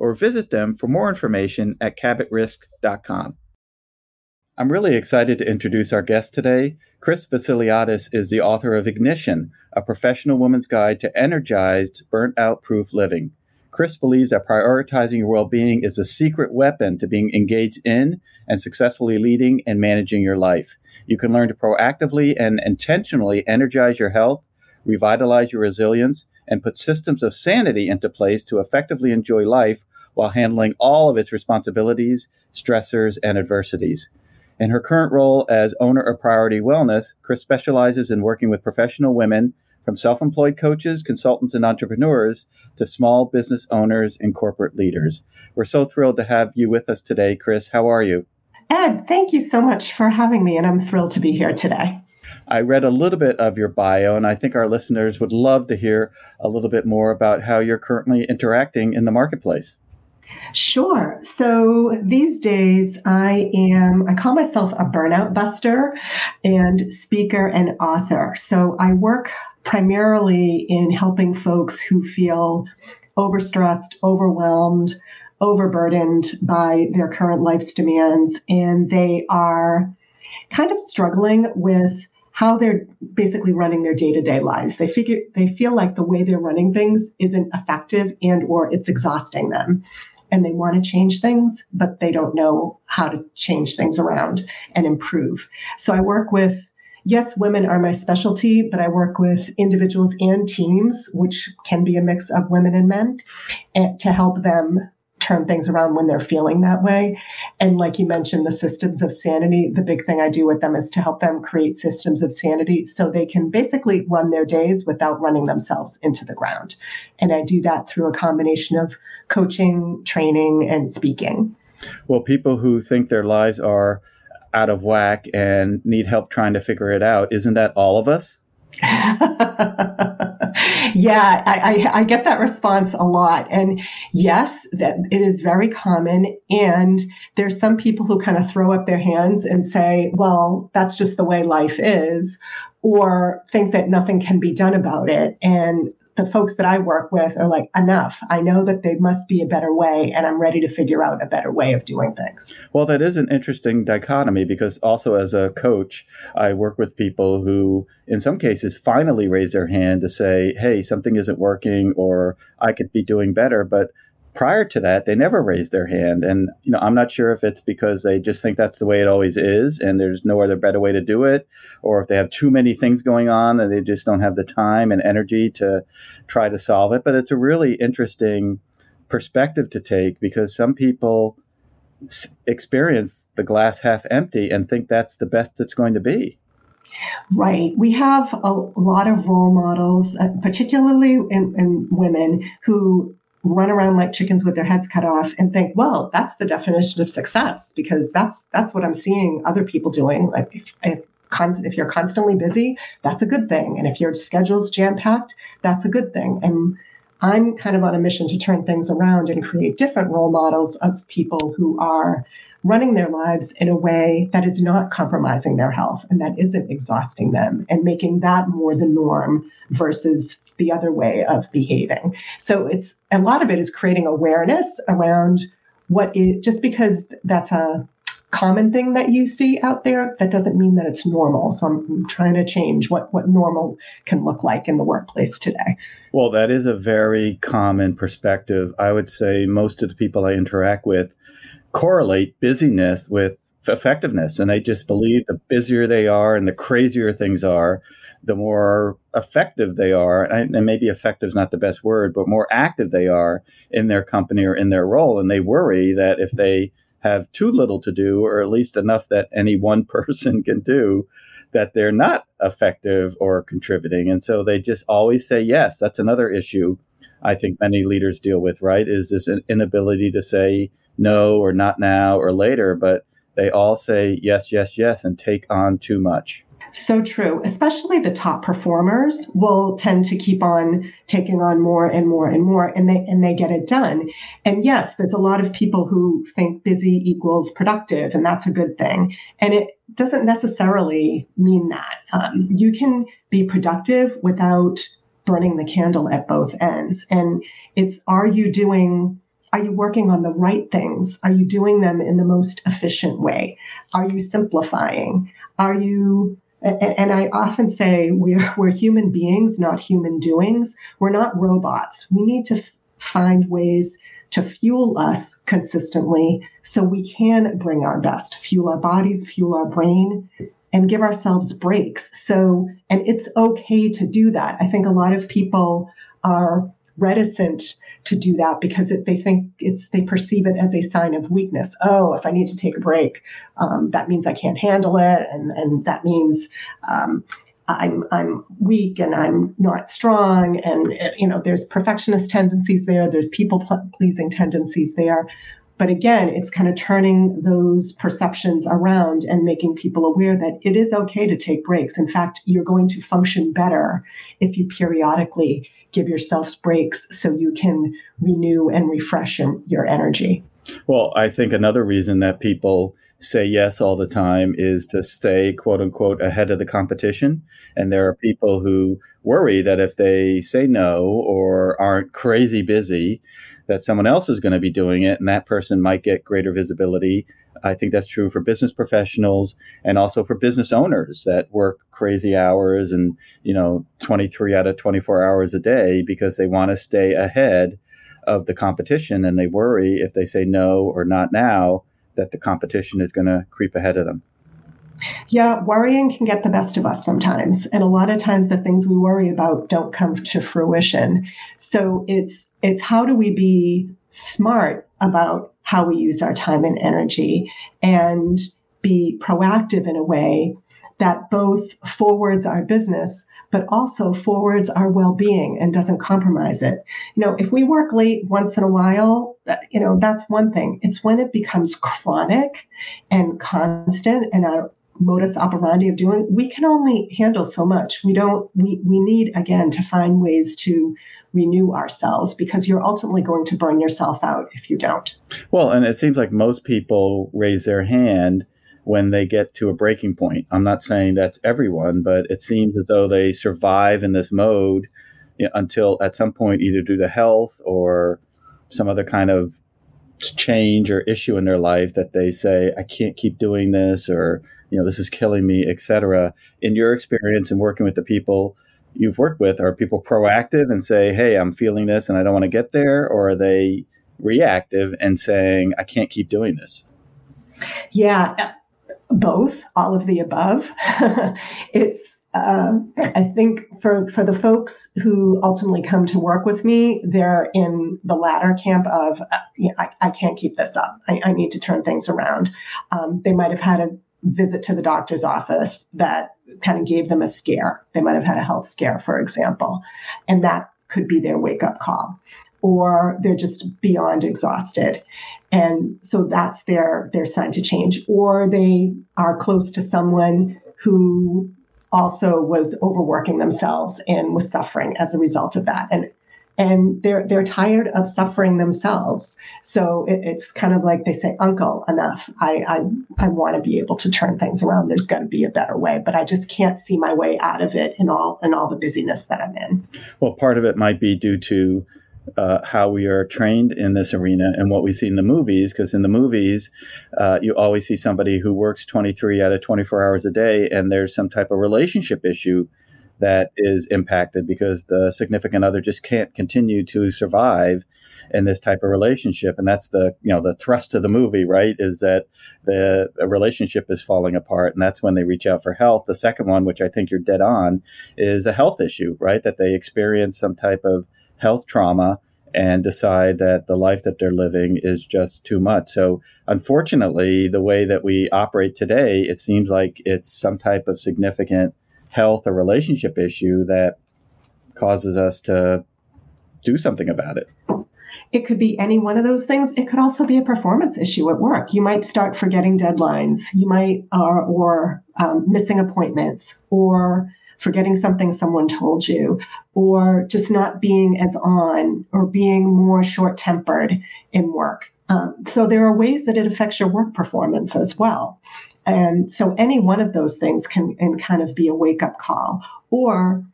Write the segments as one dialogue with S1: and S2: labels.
S1: or visit them for more information at cabotrisk.com. I'm really excited to introduce our guest today. Chris Vassiliadis is the author of Ignition, a professional woman's guide to energized, burnt out proof living. Chris believes that prioritizing your well being is a secret weapon to being engaged in and successfully leading and managing your life. You can learn to proactively and intentionally energize your health, revitalize your resilience, and put systems of sanity into place to effectively enjoy life while handling all of its responsibilities, stressors, and adversities. In her current role as owner of Priority Wellness, Chris specializes in working with professional women from self employed coaches, consultants, and entrepreneurs to small business owners and corporate leaders. We're so thrilled to have you with us today, Chris. How are you?
S2: Ed, thank you so much for having me, and I'm thrilled to be here today.
S1: I read a little bit of your bio, and I think our listeners would love to hear a little bit more about how you're currently interacting in the marketplace.
S2: Sure. So these days, I am, I call myself a burnout buster and speaker and author. So I work primarily in helping folks who feel overstressed, overwhelmed, overburdened by their current life's demands, and they are kind of struggling with how they're basically running their day-to-day lives. They figure they feel like the way they're running things isn't effective and or it's exhausting them. And they want to change things, but they don't know how to change things around and improve. So I work with yes, women are my specialty, but I work with individuals and teams, which can be a mix of women and men, and to help them turn things around when they're feeling that way. And like you mentioned, the systems of sanity, the big thing I do with them is to help them create systems of sanity so they can basically run their days without running themselves into the ground. And I do that through a combination of coaching, training, and speaking.
S1: Well, people who think their lives are out of whack and need help trying to figure it out, isn't that all of us?
S2: yeah, I, I, I, get that response a lot. And yes, that it is very common. And there's some people who kind of throw up their hands and say, well, that's just the way life is, or think that nothing can be done about it. And the folks that I work with are like, enough. I know that there must be a better way, and I'm ready to figure out a better way of doing things.
S1: Well, that is an interesting dichotomy because also as a coach, I work with people who, in some cases, finally raise their hand to say, hey, something isn't working or I could be doing better. But prior to that, they never raised their hand. And, you know, I'm not sure if it's because they just think that's the way it always is and there's no other better way to do it, or if they have too many things going on and they just don't have the time and energy to try to solve it. But it's a really interesting perspective to take because some people experience the glass half empty and think that's the best it's going to be.
S2: Right. We have a lot of role models, uh, particularly in, in, women, who run around like chickens with their heads cut off and think, well, that's the definition of success because that's that's what I'm seeing other people doing. Like if, if, if you're constantly busy, that's a good thing, and if your schedule's jam packed, that's a good thing. And I'm kind of on a mission to turn things around and create different role models of people who are running their lives in a way that is not compromising their health and that isn't exhausting them and making that more the norm versus the other way of behaving. So it's a lot of it is creating awareness around what is just because that's a common thing that you see out there, that doesn't mean that it's normal. So I'm, trying to change what, what normal can look like in the workplace today.
S1: Well, that is a very common perspective. I would say most of the people I interact with correlate busyness with effectiveness. And they just believe the busier they are and the crazier things are, the more effective they are. And maybe effective is not the best word, but more active they are in their company or in their role. And they worry that if they have too little to do, or at least enough that any one person can do, that they're not effective or contributing. And so they just always say yes. That's another issue I think many leaders deal with, right? Is this inability to say no or not now or later, but they all say yes, yes, yes, and take on too much.
S2: So true. Especially the top performers will tend to keep on taking on more and more and more and they and they get it done. And yes, there's a lot of people who think busy equals productive and that's a good thing. And it doesn't necessarily mean that. Um, you can be productive without burning the candle at both ends. And it's are you doing are you working on the right things? Are you doing them in the most efficient way? Are you simplifying? Are you and I often say we're, we're human beings, not human doings. We're not robots. We need to find ways to fuel us consistently so we can bring our best, fuel our bodies, fuel our brain, and give ourselves breaks. So, and it's okay to do that. I think a lot of people are reticent to do that because it, they think it's they perceive it as a sign of weakness. Oh, if I need to take a break, um, that means I can't handle it, and and that means um, I'm I'm weak and I'm not strong, and you know there's perfectionist tendencies there. There's people pleasing tendencies there. But again, it's kind of turning those perceptions around and making people aware that it is okay to take breaks. In fact, you're going to function better if you periodically give yourselves breaks so you can renew and refresh your energy.
S1: Well, I think another reason that people say yes all the time is to stay quote unquote ahead of the competition. And there are people who worry that if they say no or aren't crazy busy, that someone else is going to be doing it and that person might get greater visibility I think that's true for business professionals and also for business owners that work crazy hours and, you know, 23 out of 24 hours a day because they want to stay ahead of the competition and they worry if they say no or not now that the competition is going to creep ahead of them.
S2: Yeah, worrying can get the best of us sometimes. And a lot of times the things we worry about don't come to fruition. So it's it's how do we be smart about how we use our time and energy and be proactive in a way that both forwards our business but also forwards our well-being and doesn't compromise it. You know, if we work late once in a while, uh, you know, that's one thing. It's when it becomes chronic and constant and our modus operandi of doing, we can only handle so much. We don't we we need again to find ways to renew ourselves because you're ultimately going to burn yourself out if you don't.
S1: Well, and it seems like most people raise their hand when they get to a breaking point. I'm not saying that's everyone, but it seems as though they survive in this mode you know, until at some point, either due to health or some other kind of change or issue in their life that they say, I can't keep doing this or, you know, this is killing me, etc. In your experience and working with the people you've worked with, are people proactive and say, "Hey, I'm feeling this and I don't want to get there," or are they reactive and saying, "I can't keep doing this"?
S2: Yeah, uh, both, all of the above. it's um, I think for for the folks who ultimately come to work with me, they're in the latter camp of uh, I, I, can't keep this up. I, I, need to turn things around. Um, they might have had a visit to the doctor's office that kind of gave them a scare. They might have had a health scare, for example, and that could be their wake up call. Or they're just beyond exhausted. And so that's their, their sign to change. Or they are close to someone who also was overworking themselves and was suffering as a result of that. And and they're they're tired of suffering themselves. So it, it's kind of like they say, "Uncle, enough. I I, I want to be able to turn things around. There's got to be a better way, but I just can't see my way out of it in all in all the busyness that I'm in."
S1: Well, part of it might be due to uh, how we are trained in this arena and what we see in the movies. Because in the movies, uh, you always see somebody who works 23 out of 24 hours a day, and there's some type of relationship issue that is impacted because the significant other just can't continue to survive in this type of relationship. And that's the you know the thrust of the movie right is that the relationship is falling apart. And that's when they reach out for help the second one which i think you're dead on is a health issue right that they experience some type of health trauma and decide that the life that they're living is just too much. So, unfortunately, the way that we operate today, it seems like it's some type of significant health or relationship issue that causes us to do something about it.
S2: It could be any one of those things. It could also be a performance issue at work. You might start forgetting deadlines. You might, uh, or um, missing appointments, or forgetting something someone told you, or just not being as on, or being more short tempered in work. Um, so there are ways that it affects your work performance as well. And so any one of those things can, can kind of be a wake up call. Or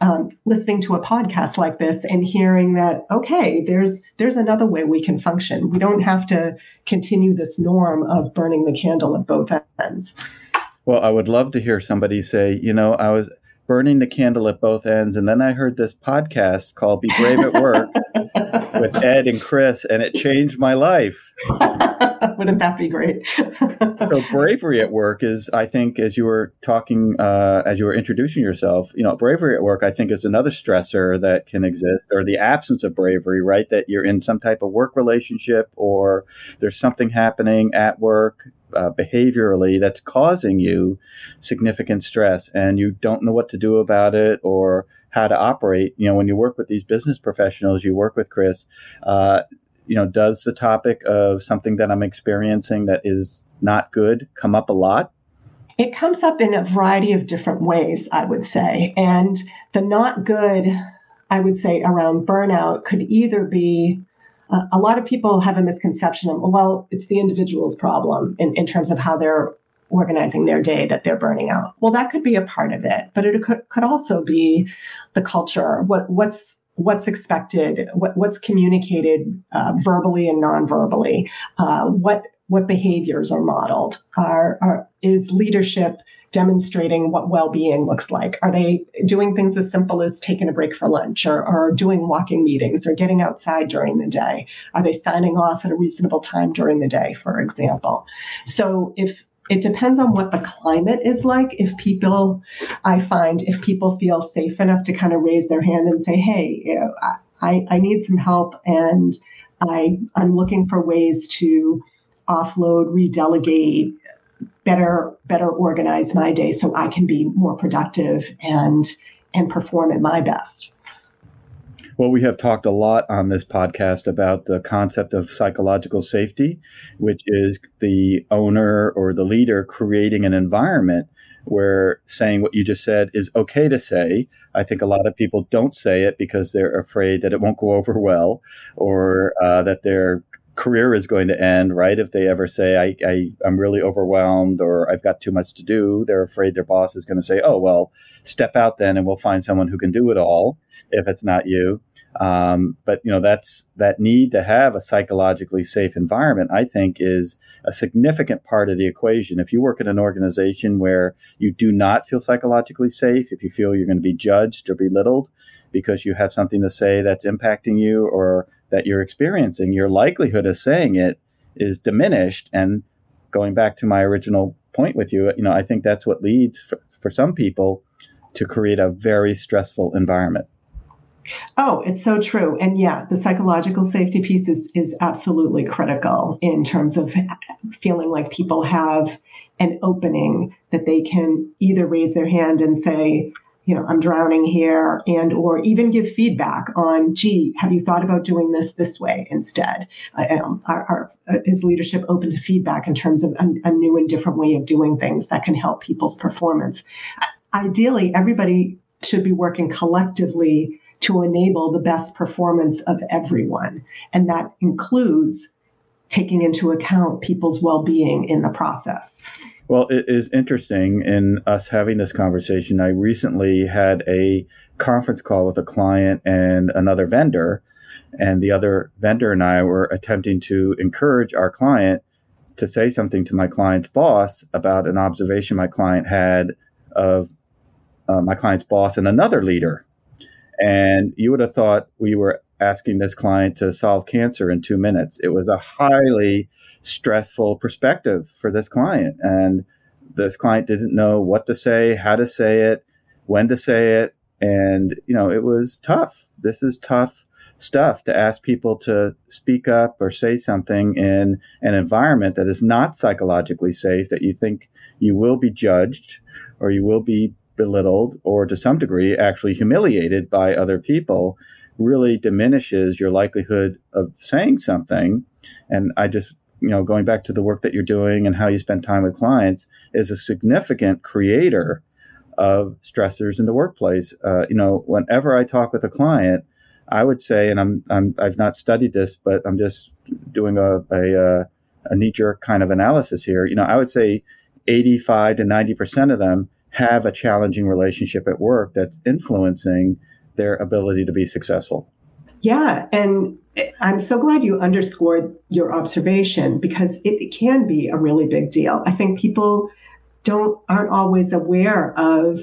S2: um, listening to a podcast like this and hearing that okay there's there's another way we can function we don't have to continue this norm of burning the candle at both ends
S1: well, I would love to hear somebody say, you know, I was burning the candle at both ends, and then I heard this podcast called Be Brave at Work with Ed and Chris, and it changed my life.
S2: Wouldn't that be great?
S1: so bravery at work is, I think, as you were talking, uh, as you were introducing yourself, you know, bravery at work, I think, is another stressor that can exist, or the absence of bravery, right? That you're in some type of work relationship, or there's something happening at work uh, behaviorally that's causing you significant stress and you don't know what to do about it or how to operate. You know when you work with these business professionals you work with chris uh, you know does the topic of something that i'm experiencing that is not good come up a lot?
S2: It comes up in a variety of different ways i would say. And the not good i would say around burnout could either be uh, a lot of people have a misconception of, well, it's the individual's problem in, in terms of how they're organizing their day that they're burning out. Well, that could be a part of it, but it could, could also be the culture, what, what's what's expected, what, what's communicated uh, verbally and non-verbally, uh, what what behaviors are modeled, are, are is leadership demonstrating what well-being looks like? Are they doing things as simple as taking a break for lunch or, or doing walking meetings or getting outside during the day? Are they signing off at a reasonable time during the day for example? So if it depends on what the climate is like. If people, I find, if people feel safe enough to kind of raise their hand and say, hey, I, I need some help and I, I'm looking for ways to offload, redelegate, better better organize my day so I can be more productive and and perform at my best.
S1: Well, we have talked a lot on this podcast about the concept of psychological safety, which is the owner or the leader creating an environment where saying what you just said is okay to say. I think a lot of people don't say it because they're afraid that it won't go over well or uh, that they're career is going to end, right? If they ever say, I, I, am really overwhelmed or I've got too much to do, they're afraid their boss is going to say, oh, well, step out then and we'll find someone who can do it all if it's not you. Um, but you know that's that need to have a psychologically safe environment. I think is a significant part of the equation. If you work in an organization where you do not feel psychologically safe, if you feel you're going to be judged or belittled because you have something to say that's impacting you or that you're experiencing, your likelihood of saying it is diminished. And going back to my original point with you, you know, I think that's what leads for, for some people to create a very stressful environment.
S2: Oh, it's so true. And yeah, the psychological safety piece is, is absolutely critical in terms of feeling like people have an opening that they can either raise their hand and say, you know i'm drowning here and or even give feedback on gee have you thought about doing this this way instead um, are, are, uh, is leadership open to feedback in terms of a, a new and different way of doing things that can help people's performance ideally everybody should be working collectively to enable the best performance of everyone. And that includes taking into account people's well being in the process.
S1: Well, it is interesting in us having this conversation. I recently had a conference call with a client and another vendor, and the other vendor and I were attempting to encourage our client to say something to my client's boss about an observation my client had of uh, my client's boss and another leader. And you would have thought we were asking this client to solve cancer in two minutes. It was a highly stressful perspective for this client. And this client didn't know what to say, how to say it, when to say it. And, you know, it was tough. This is tough stuff to ask people to speak up or say something in an environment that is not psychologically safe, that you think you will be judged or you will be belittled or to some degree actually humiliated by other people really diminishes your likelihood of saying something. And I just, you know, going back to the work that you're doing and how you spend time with clients is a significant creator of stressors in the workplace. Uh, you know, whenever I talk with a client, I would say, and I'm, I'm I've not studied this, but I'm just doing a a, uh, a knee jerk kind of analysis here. You know, I would say 85 to 90 percent of them have a challenging relationship at work that's influencing their ability to be successful.
S2: Yeah, and I'm so glad you underscored your observation because it, can be a really big deal. I think people don't aren't always aware of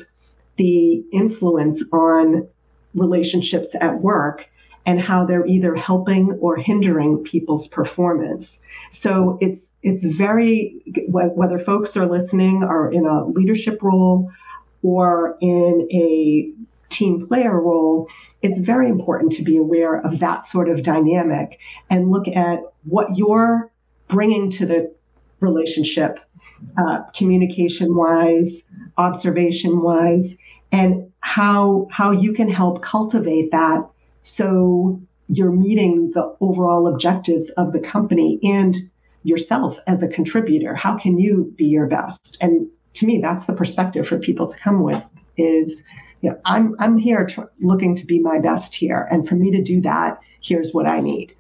S2: the influence on relationships at work and how they're either helping or hindering people's performance. So it's it's very whether folks are listening are in a leadership role or in a team player role, it's very important to be aware of that sort of dynamic and look at what you're bringing to the relationship, uh, communication wise, observation wise, and how how you can help cultivate that so you're meeting the overall objectives of the company and yourself as a contributor. How can you be your best? And to me, that's the perspective for people to come with is you know, I'm I'm here tr- looking to be my best here, and for me to do that, here's what I need.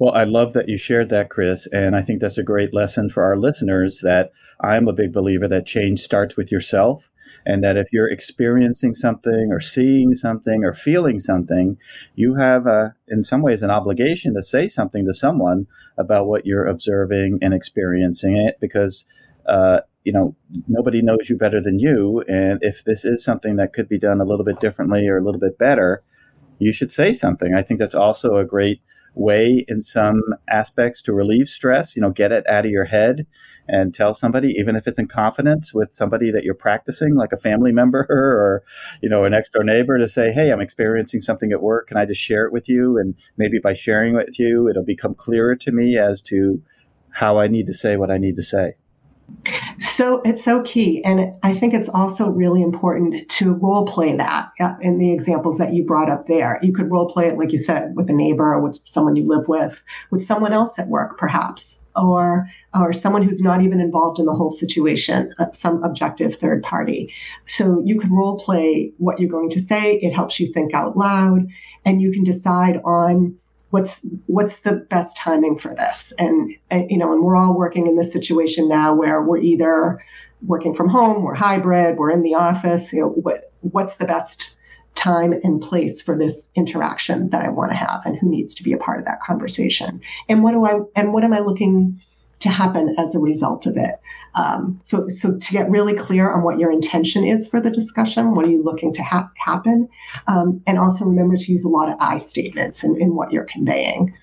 S1: Well, I love that you shared that, Chris, and I think that's a great lesson for our listeners. That I'm a big believer that change starts with yourself, and that if you're experiencing something or seeing something or feeling something, you have, a, in some ways, an obligation to say something to someone about what you're observing and experiencing it, because uh, you know, nobody knows you better than you. And if this is something that could be done a little bit differently or a little bit better, you should say something. I think that's also a great way in some aspects to relieve stress, you know, get it out of your head and tell somebody, even if it's in confidence with somebody that you're practicing, like a family member or, you know, an next door neighbor to say, Hey, I'm experiencing something at work. Can I just share it with you? And maybe by sharing it with you, it'll become clearer to me as to how I need to say what I need to say.
S2: So it's so key. And I think it's also really important to role play that in the examples that you brought up there. You could role play it, like you said, with a neighbor or with someone you live with, with someone else at work, perhaps, or or someone who's not even involved in the whole situation, uh, some objective third party. So you could role play what you're going to say. It helps you think out loud, and you can decide on what's what's the best timing for this? And, and, you know and we're all working in this situation now where we're either working from home we're hybrid we're in the office you know what, what's the best time and place for this interaction that i want to have and who needs to be a part of that conversation? And what do i and what am i looking to happen as a result of it um, so, so to get really clear on what your intention is for the discussion, what are you looking to ha- happen, um, and also remember to use a lot of I statements in, in what you're conveying.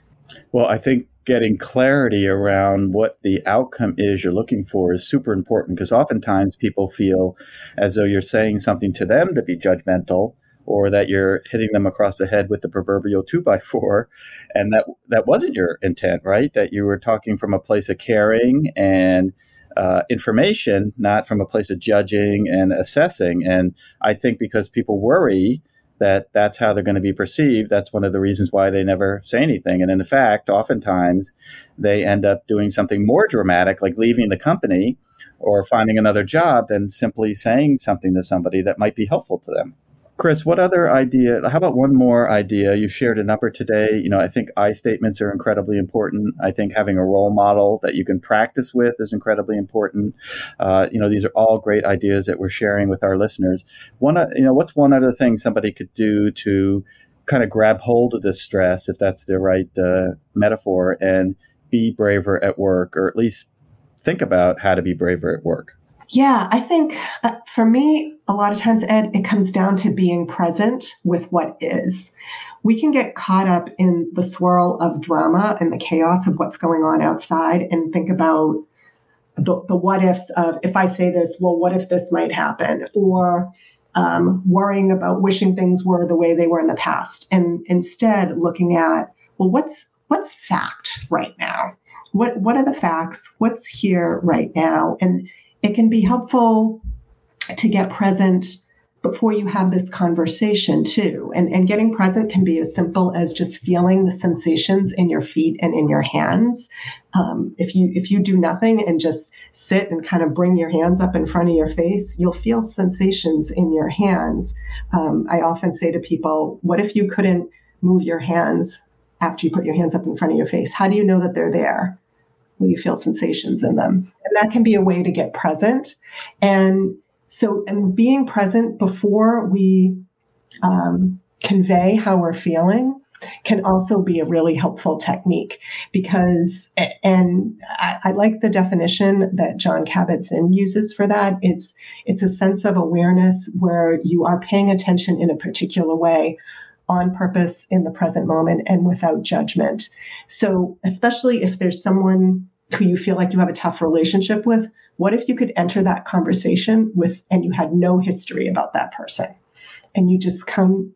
S1: Well, I think getting clarity around what the outcome is you're looking for is super important because oftentimes people feel as though you're saying something to them to be judgmental or that you're hitting them across the head with the proverbial two by four and that that wasn't your intent right that you were talking from a place of caring and uh, information, not from a place of judging and assessing. And I think because people worry that that's how they're going to be perceived, that's one of the reasons why they never say anything. And in fact, oftentimes they end up doing something more dramatic, like leaving the company or finding another job, than simply saying something to somebody that might be helpful to them. Chris, what other idea? How about one more idea? You shared a number today. You know, I think I statements are incredibly important. I think having a role model that you can practice with is incredibly important. Uh, you know, these are all great ideas that we're sharing with our listeners. One, you know, what's one other thing somebody could do to kind of grab hold of this stress, if that's the right uh, metaphor, and be braver at work, or at least think about how to be braver at work?
S2: Yeah, I think uh, for me, a lot of times, Ed, it comes down to being present with what is. We can get caught up in the swirl of drama and the chaos of what's going on outside and think about the, the what ifs of if I say this, well, what if this might happen? Or um, worrying about wishing things were the way they were in the past. And instead looking at, well, what's what's fact right now? What what are the facts? What's here right now? And it can be helpful to get present before you have this conversation too. And, and getting present can be as simple as just feeling the sensations in your feet and in your hands. Um, if you if you do nothing and just sit and kind of bring your hands up in front of your face, you'll feel sensations in your hands. Um, I often say to people, "What if you couldn't move your hands after you put your hands up in front of your face? How do you know that they're there?" Well, you feel sensations in them, and that can be a way to get present and so, and being present before we um, convey how we're feeling can also be a really helpful technique because, and I, I like the definition that John Kabat-Zinn uses for that. It's it's a sense of awareness where you are paying attention in a particular way on purpose in the present moment and without judgment. So, especially if there's someone who you feel like you have a tough relationship with, what if you could enter that conversation with, and you had no history about that person? And you just come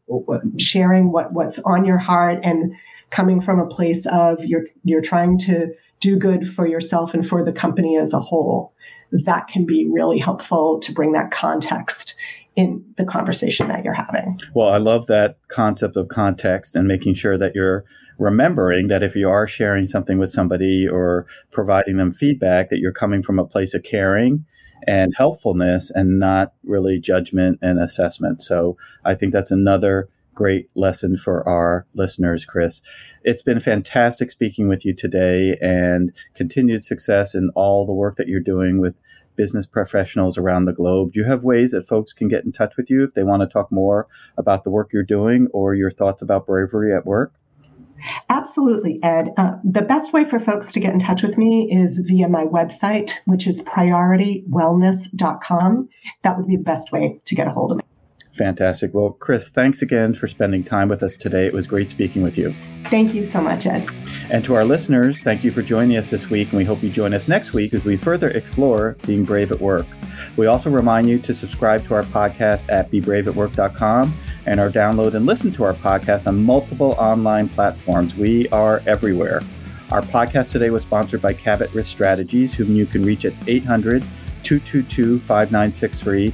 S2: sharing what, what's on your heart and coming from a place of you're, you're trying to do good for yourself and for the company as a whole. That can be really helpful to bring that context in the conversation that you're having.
S1: Well, I love that concept of context and making sure that you're remembering that if you are sharing something with somebody or providing them feedback, that you're coming from a place of caring and helpfulness and not really judgment and assessment. So I think that's another great lesson for our listeners, Chris. It's been fantastic speaking with you today and continued success in all the work that you're doing with business professionals around the globe. Do you have ways that folks can get in touch with you if they want to talk more about the work you're doing or your thoughts about bravery at work?
S2: Absolutely, Ed. Uh, the best way for folks to get in touch with me is via my website, which is prioritywellness.com. That would be the best way to get a hold of me.
S1: Fantastic. Well, Chris, thanks again for spending time with us today. It was great speaking with you.
S2: Thank you so much, Ed.
S1: And to our listeners, thank you for joining us this week, and we hope you join us next week as we further explore being brave at work. We also remind you to subscribe to our podcast at bebraveatwork.com and our download and listen to our podcast on multiple online platforms. We are everywhere. Our podcast today was sponsored by Cabot Risk Strategies, whom you can reach at 800 222 5963